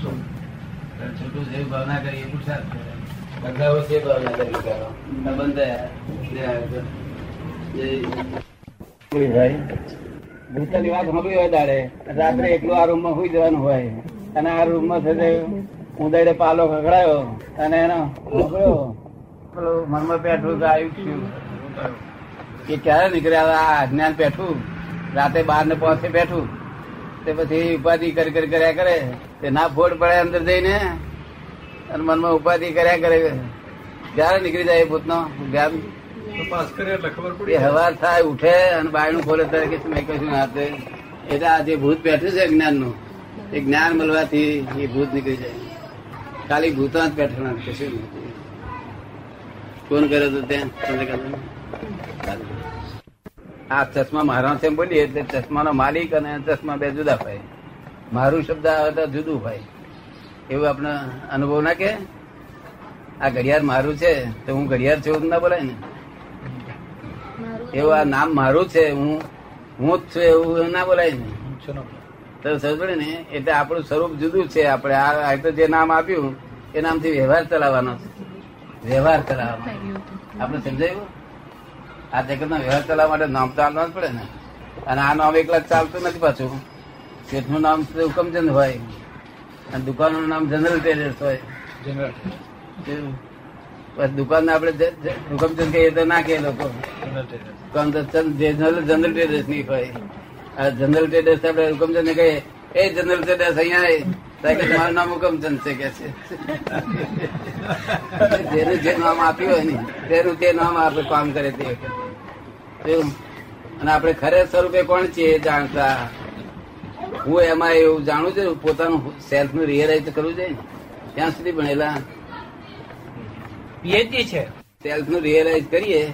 છોટું જે ભાવના કરી એ પુરુષાર્થ બધા છે ભાવના કરી કરો. આ બંધાયા વાત સાંભળી હોય દાડે રાત્રે એકલું આ રૂમમાં સુઈ જવાનું હોય. અને આ રૂમમાં છે તે ઉદયડે પાલો ખગડાયો અને એનો મનમાં પેઠું કે આવ્યું કે ક્યારે નીકળ્યા? આ અજ્ઞાન પેઠું. રાતે બાર ને પહોંચે બેઠું. તે પછી ઉપાધિ કરી કરી કર્યા કરે. તે ના ફોડ પડે અંદર જઈને. અને મનમાં ઉપાધિ કર્યા કરે. ક્યારે નીકળી જાય ભૂતનો જ્ઞાન? હવાર થાય ઉઠે અને બાયણું ખોલે ત્યારે કે મેં કશું હાથે. એટલે આ જે ભૂત બેઠું છે જ્ઞાનનું એ જ્ઞાન મળવાથી એ ભૂત નીકળી જાય. ખાલી ભૂતો જ બેઠા કશું નથી. કોણ કરે તો ત્યાં? ચંદ્રકાંત આ ચશ્મા મારા છે બોલીએ એટલે ચશ્માનો માલિક અને ચશ્મા બે જુદા ભાઈ. મારું શબ્દ આવે તો જુદું ભાઈ. એવું આપણે અનુભવ ના કે? આ ઘડિયાળ મારું છે તો હું ઘડિયાળ છું ના બોલાય ને? એવું આ નામ મારું છે હું હું જ છું એવું ના બોલાય ને? તો સમજે ને? એટલે આપણું સ્વરૂપ જુદું છે આપણે આ આ તો જે નામ આપ્યું એ નામથી વ્યવહાર ચલાવવાનો છે. વ્યવહાર ચલાવવાનો. આપણે સમજાયું? આ જગતનો વ્યવહાર ચલાવવા માટે નામ તો આપવા જ પડે ને. અને આ નામ એકલા ચાલતું નથી પાછું. શેઠનું નામ હુકમચંદ હોય. અને દુકાનનું નામ જનરલ ટેલર્સ હોય. જનરલ. દુકાન આપણે હુકમચંદ કહીએ તો ના કહે લોકો. જનરલ જનરલ ટેલર્સની હોય. આ જનરલ ટેડર્સ આપણે હુકમચંદ ને કહીએ એ જનરલ ટેડર્સ અહીંયા કે મારું નામ હુકમચંદ છે કે છે. જેનું જે નામ આપ્યું હોય ને તેનું તે નામ આપણે કામ કરે તે? અને આપણે ખરે સ્વરૂપે કોણ છીએ એ જાણતા? હું એમાં એવું જાણું છું પોતાનું સેલ્ફનું રિયલાઇઝ કરવું છે ત્યાં સુધી ભણેલા. પીએચડી છે. સેલ્ફનું રિયલાઇઝ કરીએ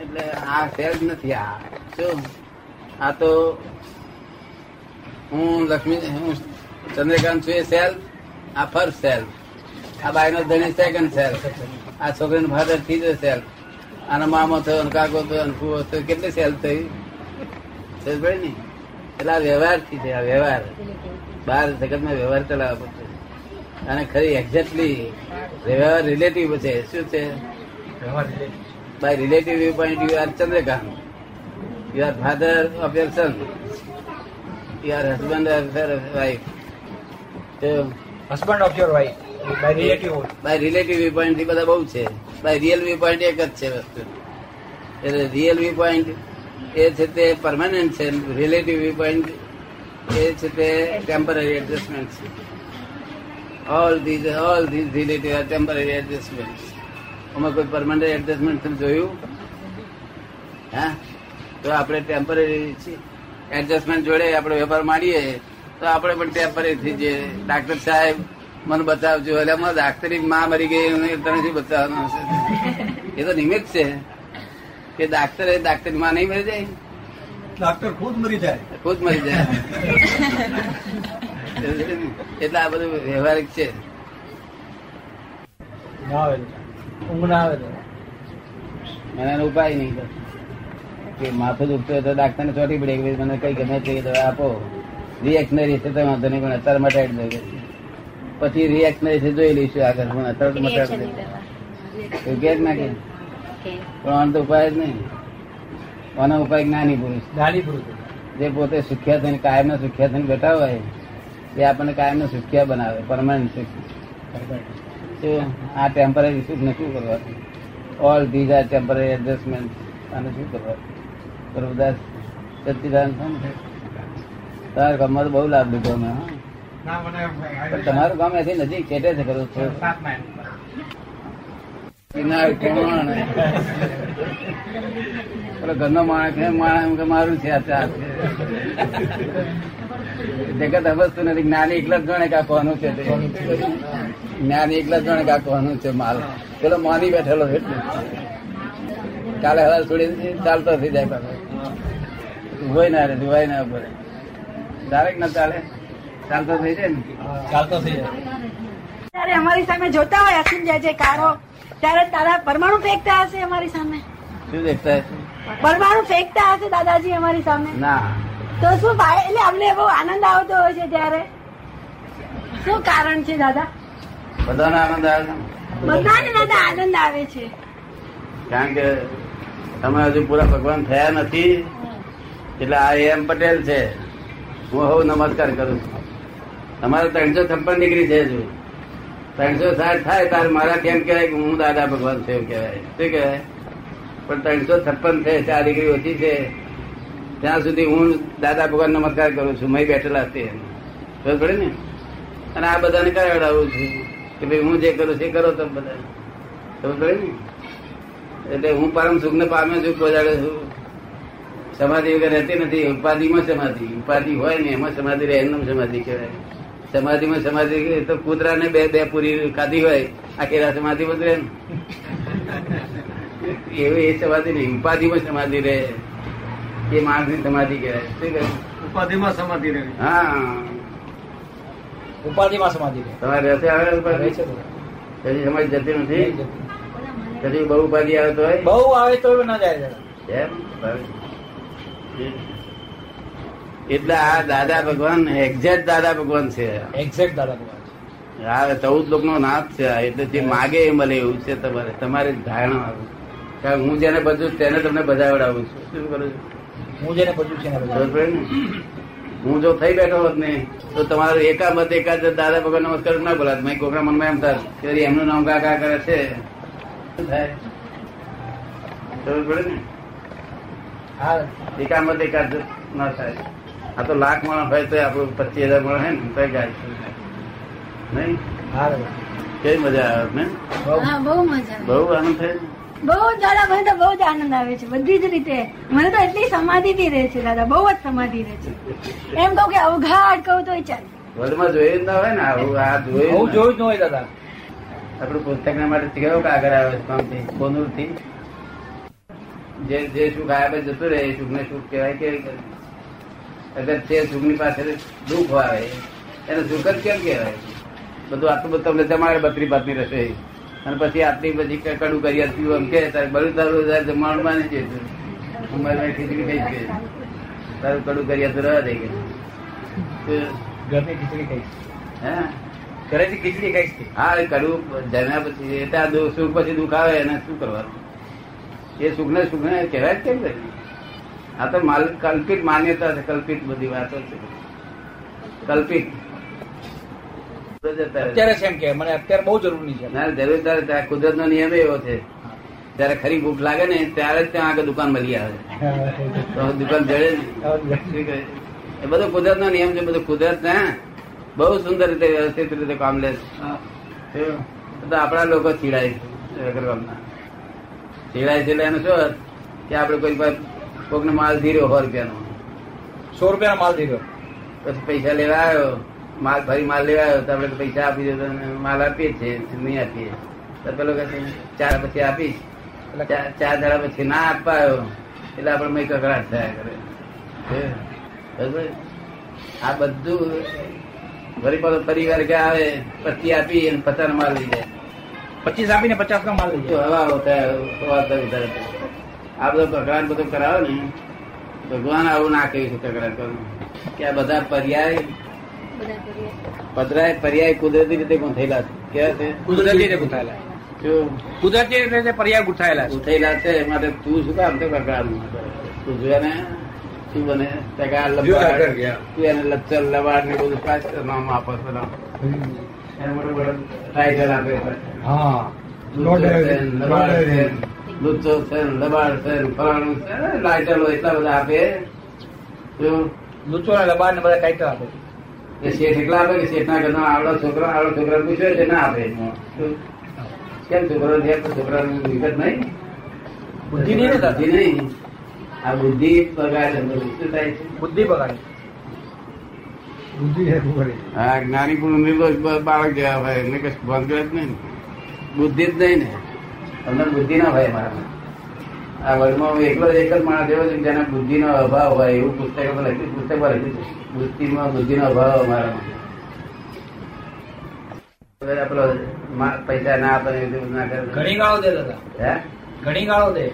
એટલે આ સેલ્ફ નથી આ શું? આ તો હું લક્ષ્મી હું ચંદ્રકાંત છું એ સેલ્ફ આ ફર્સ્ટ સેલ્ફ આ બાયનો ધણી સેકન્ડ સેલ્ફ આ છોકરીનો ફાધર ત્રીજો સેલ્ફ આનો મામો થયો અને કાકો થયો અને ફુવો થયો. કેટલી સેલ થઈ? સમજ ને? એટલે આ વ્યવહારથી છે આ વ્યવહાર. બહાર જગતમાં વ્યવહાર ચલાવવા પડશે. અને ખરી એક્ઝેક્ટલી વ્યવહાર રિલેટિવ છે. શું છે? વ્યવહાર relative view point you are Chandrakant you are father of of son you are husband of of your husband of your wife by relative view પોઈન્ટથી બધા બહુ છે. બાય રિયલ વ્યૂ પોઈન્ટ એક જ છે વસ્તુ. એટલે રિયલ વ્યૂ પોઈન્ટ એ છે તે પરમાનન્ટ છે. રિલેટિવ વ્યૂ પોઈન્ટ એ છે તે ટેમ્પરરી એડજસ્ટમેન્ટ છે. All these all these relative are temporary adjustment આમાં કોઈ પરમાનન્ટ એડજસ્ટમેન્ટ તમે જોયું? હા? તો આપણે ટેમ્પરરી એડજસ્ટમેન્ટ જોડે આપણે વેપાર માંડીએ તો આપણે પણ ટેમ્પરરી થઈ જઈએ. ડાક્ટર સાહેબ મને બતાવજો. એટલે અમારે ડાક્ટરી માં મરી ગઈ તને શું બતાવવાનું છે એ તો નિમિત્ત છે. કે ડાક્ટર એ ડાક્ટરી માં નહીં મરી જાય? ડાક્ટર ખુદ મરી જાય. ખુદ મરી જાય. એટલે આ બધું વ્યવહારિક છે. ના આવે ઊંઘ ના આવે મને ઉપાય નહીં. કે માથું દુખતું હોય તો ડાક્ટર ને ચોટી પડે. મને કઈ ગમે તે દવા આપો. રિએક્શનરી છે તો વાંધો નહીં પણ અત્યારે મટાડી દો કે. પછી રિએક્શનરી છે જોઈ લઈશું આગળ. પણ અત્યારે તો મટાડી દો કે જ ના કે પણ આનો તો ઉપાય જ નહીં. આનો ઉપાય જ્ઞાની પુરુષ. જ્ઞાની પુરુષ. જે પોતે સુખ્યા થઈને કાયમ સુખ્યા થઈને બેઠા હોય એ આપણને કાયમ સુખ્યા બનાવે પરમાનન્ટ સુખ શું આ ટેમ્પરરી સુખ ને શું કરવાનું all these are temporary adjustment આને શું કરવાનું? પ્રભુદાસ સચ્ચિદાન તમારા ગામમાં બહુ લાભ લીધો અમે હા. તમારું ગામ એથી નજીક કેટે છે કરું છું. ઘરનો માણસ છે માણસ એમ કે મારું છે છે. જગત અવસ્તુ નથી જ્ઞાની એકલા જ જાણે કાકવાનું છે. જ્ઞાની એકલા જ જાણે કાકવાનું છે માલ. પેલો માની બેઠેલો છે એટલે. કાલે હવા છોડી ચાલતો થઈ જાય ઉભોય ના રે ઉભાય ના પડે ડાયરેક્ટ ના ચાલે. ચાલતો થઈ જાય ને? ચાલતો થઈ જાય. ત્યારે અમારી સામે જોતા હોય અસીમ જાય છે કારો. ત્યારે તારા પરમાણુ ફેંકતા હશે અમારી સામે. શું દેખતા હશે? પરમાણુ ફેંકતા હશે દાદાજી અમારી સામે. ના. તો શું ભાઈ એટલે અમને બહુ આનંદ આવતો હોય છે ત્યારે. શું કારણ છે દાદા? બધાને આનંદ આવે છે બધાને દાદા આનંદ આવે છે. કારણ કે તમે હજુ પૂરા ભગવાન થયા નથી. એટલે આ એમ પટેલ છે. હું હવે નમસ્કાર કરું છું. તમારે ત્રણસો છપ્પન ડિગ્રી છે હજુ. ત્રણસો સાઠ થાય તારે મારા કેમ કહેવાય કે હું દાદા ભગવાન છે એમ કહેવાય. શું કહેવાય? પણ ત્રણસો છપ્પન છે, ચાર ડિગ્રી ઓછી છે. ત્યાં સુધી હું દાદા ભગવાન નમસ્કાર કરું છું, મેં બેઠેલા તે ખબર પડે ને? અને આ બધાને કરાવડાવું છું? કે ભાઈ હું જે કરું છું એ કરો તમે બધા. ખબર પડે ને? એટલે હું પરમ સુખ ને પામ્યો છું પહોંચાડે છું. સમાધિ વગર રહેતી નથી, ઉપાધિમાં સમાધિ. ઉપાધિ હોય ને, એમાં સમાધિ રહે એમ સમાધિ કહેવાય. સમાધિમાં સમાધિ તો કૂતરાને બે બે પૂરી ખાધી હોય આખી રાત સમાધિ માં જ રહે ને એવી એ સમાધિ નહીં ઉપાધિમાં સમાધિ રહે. એ માણસની સમાધિ કહેવાય. શું કહે? ઉપાધિમાં સમાધિ રહે. હા. ઉપાધિમાં સમાધિ રહે. તમારે રસે આવે ઉપાધિ? છે તો. સમાજ જતી નથી? પછી બહુ ઉપાધિ આવે તો બહુ આવે તો ના જાય. એમ? એટલે આ દાદા ભગવાન એક્ઝેક્ટ દાદા ભગવાન છે. એક્ઝેક્ટ દાદા ભગવાન. આ ચૌદ લોક નો નાથ છે. એટલે જે માગે એ મળે એવું છે તમારે તમારી ધારણા આવે. કારણ હું જેને બધું તેને તમને બજાવડાવું છું. શું કરું છું? હું જેને બધું છે? હું જો થઈ બેઠો હોત ને તો તમારો એકામત એકાદ દાદા ભગવાન નમસ્કાર ના બોલાત. મેં કોકરા મનમાં એમ થાય કે એમનું નામ કાકા કરે છે. ખબર પડે ને? હા. એકામત એકાદ ના થાય. આ તો લાખ માણસ હોય તો આપણું પચીસ હજાર માણસ હોય ને તો ગાય નહીં? કઈ મજા આવે ને બહુ. મજા બહુ આનંદ થાય? બહુ જ દાદા મને તો બહુ જ આનંદ આવે છે. બધી જ રીતે. મને તો એટલી સમાધિ થી રહે છે દાદા. બહુ જ સમાધિ રહે છે. એમ કહું કે અવઘાટ કહું તો ચાલે. વર્લ્ડમાં જોયું જ ના હોય ને આવું આ જોયું બહુ જોયું જ ન હોય દાદા. આપણું પુસ્તક ના માટે કેવો કાગળ આવે છે કોનુરથી જે જે સુખ આવે જતું રહે એ સુખ ને સુખ કહેવાય કે અગર તે સુખની પાસે દુઃખ આવે એને સુખ જ કેમ કહેવાય? બધું આટલું બધું તમને જમાડે બત્રી પાતની રસોઈ. અને પછી આટલી બધી કડું કરી આપી એમ કે તારે બળું તારું જમવાનું માને છે હું ખીચડી કઈ છે તારું કડું કરી તો રહેવા દે કે ઘરની ખીચડી કઈ હે? ઘરેથી ખીચડી કઈ છે હા એ કડવું જમ્યા પછી સુખ પછી દુઃખ આવે એને શું કરવાનું? એ સુખ ને સુખ ને કહેવાય કેમ કરે? આ તો માલ કલ્પિત માન્યતા છે કલ્પિત બધી વાતો છે. કલ્પિત. અત્યારે છે એમ કે મને અત્યારે બહુ જરૂરી છે. ના જરૂર ત્યારે ત્યાં કુદરતનો નિયમ એવો છે. જયારે ખરી ભૂખ લાગે ને ત્યારે જ ત્યાં આગળ દુકાન મળી આવે. તો દુકાન જડે? એ બધો કુદરત નો નિયમ છે બધું કુદરત ને બહુ સુંદર રીતે વ્યવસ્થિત રીતે કામ લે છે? તો આપણા લોકો ચીડાય છે ચીડાય છે એટલે એનું શું કે આપણે કોઈ કોકને માલ ધીર્યો સો રૂપિયાનો. સો રૂપિયાનો માલ દીધો પછી પૈસા લેવા આવ્યો માલ ફરી માલ લેવા આવ્યો તો આપણે પૈસા આપી દે માલ આપીએ છીએ નહીં આપીએ. તો પેલો કહે ચાર પછી આપીશ. ચાર દાડા પછી ના આપવા આવ્યો એટલે આપણે મય કકડાટ થયા કરે? આ બધું ફરી પાછો પરિવાર કે આવે પચી આપી અને પચાસ માલ લઈ જાય. પચીસ આપીને પચાસ નો માલ લઈ જાય. હવા હતા. આ બધો કકડાટ બધો કરાવે ને ભગવાન આવું ના કહ્યું છે કકડાટ કરવું કે આ બધા પર્યાય પદરાય પર્યાય. કુદરતી રીતે ગૂંથેલા છે. કેવા છે? કુદરતી રીતે ગુથાયેલા કુદરતી રીતે પર્યાય ગૂંથાયેલા છે. ગૂંથેલા છે માટે તું શું કામ તો કકડાટ તું જોયા ને શું બને? તે તું એને લચ્ચર લબાડ ને બધું પાછ નામ આપે છો નામ એને મોટું ટાઈટલ આપે. હા. લુચ્ચો છે, લબાડ છે, ફલાણું છે, લાઇટલો એટલા બધા આપે. લુચ્ચો લુચો ને લબાડ ને બધા ટાઈટલ આપે. એ શેઠ એટલા આપે કે શેઠના ઘરનો આવડો છોકરો આવડો છોકરા પૂછ્યો છે ના આપે? કેમ છોકરો છે? તો છોકરાનું વિગત નહીં. બુદ્ધિ નહીં ને? બુદ્ધિ નહીં. આ બુદ્ધિ બગાડે. શું થાય છે? બુદ્ધિ બગાડી. હા જ્ઞાની પણ નિર્દોષ બાળક જેવા ભાઈ એટલે કશું ભાન જ નહીં બુદ્ધિ જ નહીં ને. તમને બુદ્ધિ ના હોય મારામાં. આ વર્ગમાં હું એકલો એક જ માણસ એવો છું જેના બુદ્ધિનો અભાવ હોય એવું પુસ્તકો લખ્યું પુસ્તકો લખ્યું છે. બુદ્ધિમાં બુદ્ધિનો અભાવ મારામાં. પેલો પૈસા ના આપે ના કરે. ઘણી ગાળો દે દાદા. હે? ઘણી ગાળો દે.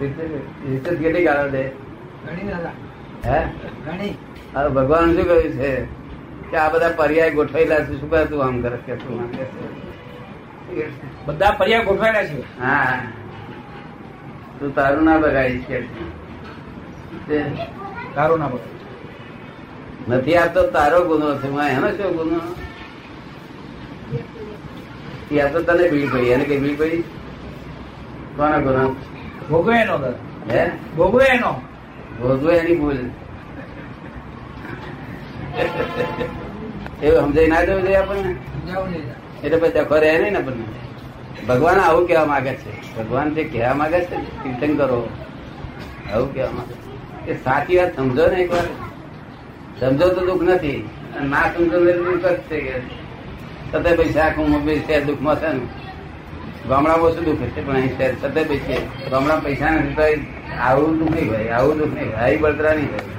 રીતે કેટલી ગાળો દે? ઘણી દાદા. હે? ઘણી. હવે ભગવાન શું કહ્યું છે? કે આ બધા પર્યાય ગોઠવેલા છે. શું કરે તું આમ કરે કે તું આમ? બધા પર્યા ગોઠવાયેલા છે. હા. તું તારું ના બગાડીશ કે? તારું ના બગાડ. નથી આપતો તારો ગુનો છે. એનો શું ગુનો? ત્યાં આ તો તને ભીડ પડી. એને કઈ ભીડ પડી? કોનો ગુનો? ભોગવે એનો હે? ભોગવે એનો. ભોગવે એની ભૂલ. એવું સમજાઈ ના જવું જોઈએ આપણને? એટલે પછી ત્યાં ઘરે નહીં ને આપણને. ભગવાન આવું કહેવા માંગે છે. ભગવાન જે કહેવા માંગે છે કીર્તન કરો. આવું કહેવા માંગે છે. કે સાચી વાત સમજો ને એકવાર. સમજો તો દુઃખ નથી. ના સમજો દુઃખ જ છે કે સતે પૈસા આખું મોબાઈલ છે, દુઃખમાં છે ને. ગામડામાં ઓછું દુઃખ છે પણ અહીં શહેર સતે પૈસા ગામડામાં પૈસા નથી, તો આવું દુઃખ નહીં ભાઈ આવું દુઃખ નહીં ભાઈ બળતરા નહીં ભાઈ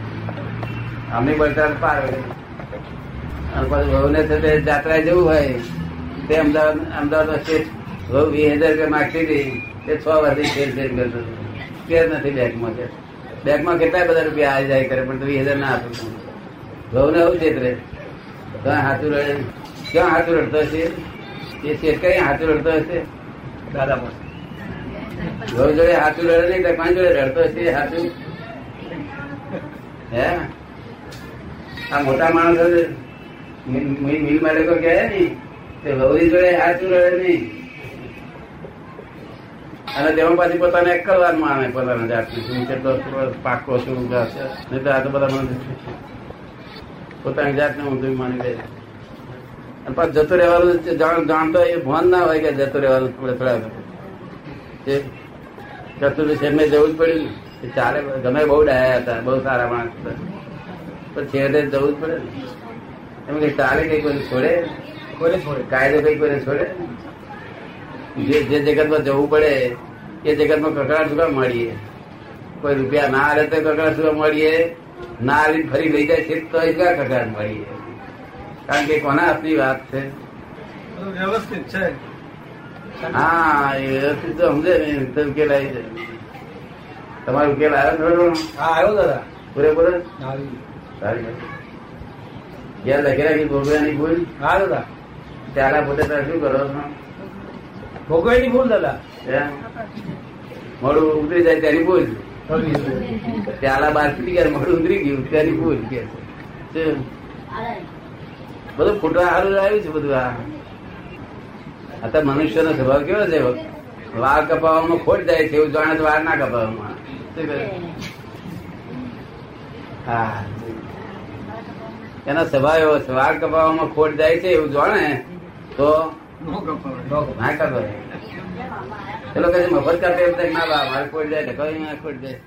આમની બળતરા પાર અને પછી ભવને છે તે જાત્રા જવું હોય. તે અમદાવાદ અમદાવાદ સ્ટેટ વહુ વીસ હજાર રૂપિયા માગતી હતી તે છ વર્ષથી શેર શેર કરતો હતો. નથી બેંકમાં કે. બેંકમાં કેટલા બધા રૂપિયા આ જાય કરે, પણ વીસ હજાર ના આપે. વહુને આવું છેતરે ક્યાં હાથું રડે. ક્યાં હાથું રડતો હશે? એ શેર કઈ હાથું રડતો હશે? દાદા પાસે વહુ જોડે હાથું રડે નહીં, તો પાંચ જોડે રડતો હશે હાથું? હે? આ મોટા માણસ મિલ મિલ માલિકો કહે ને તે વહુની જોડે હાથું રહે નહીં. અને તેમાં પાછી પોતાને અક્કલવાન માને પોતાના જાતને. કેટલો પાકો છે નહીં તો આ તો બધા મને પોતાની જાતને ઊંધું માની લે અને પાછું જતું રહેવાનું જાણ જાણતો એ ભાન ના હોય કે જતું રહેવાનું થોડા થોડા જે ચતુર્થ એમને જવું જ પડ્યું ને. ચાલે ગમે બહુ ડાયા હતા, બહુ સારા માણસ હતા. પણ છેડે જવું જ પડે ને. એમ કે ચાલે કઈ કોઈ છોડે. કોઈને છોડે? કાયદો કઈ કોઈને છોડે? જે જે જગતમાં જવું પડે એ જગતમાં કકડાટ કામ મળીએ. કોઈ રૂપિયા ના આલે તો કકડાટ શું મળીએ. ના આલી ફરી લઈ જાય છે તો ક્યાં કકડાટ મળીએ? કારણ કે કોના હાથની વાત છે? વ્યવસ્થિત છે. હા એ વ્યવસ્થિત તો સમજે ને તો ઉકેલ આવી જાય તમારો ઉકેલ આવ્યો થોડો હા આવ્યો દાદા. પૂરેપૂરો? સારી. ઘેર લખી રાખી ભોગવ્યાની ભૂલ. હા દાદા. ત્યાલા પોતે શું કરો? ની ભૂલ દાદા. મોડું ઉતરી જાય તેની ભૂલ પ્યાલા બાર ફૂટી ગયા મોડું ઉતરી ગયું તેની ભૂલ કે. બધું ફૂટવા હારું આવ્યું છે બધું આ. અત્યારે મનુષ્યનો સ્વભાવ કેવો છે? વાળ કપાવવામાં ખોટ જાય છે, એવું જાણે તો વાળ ના કપાવવામાં. હા. એના સ્વભાવ એવો વાળ કપાવવામાં ખોટ જાય છે, એવું જાણે. તો? નો પેલો કહે છે મફત કરતા ના બા મારે ખોટ જાય તો ખોટ જાય.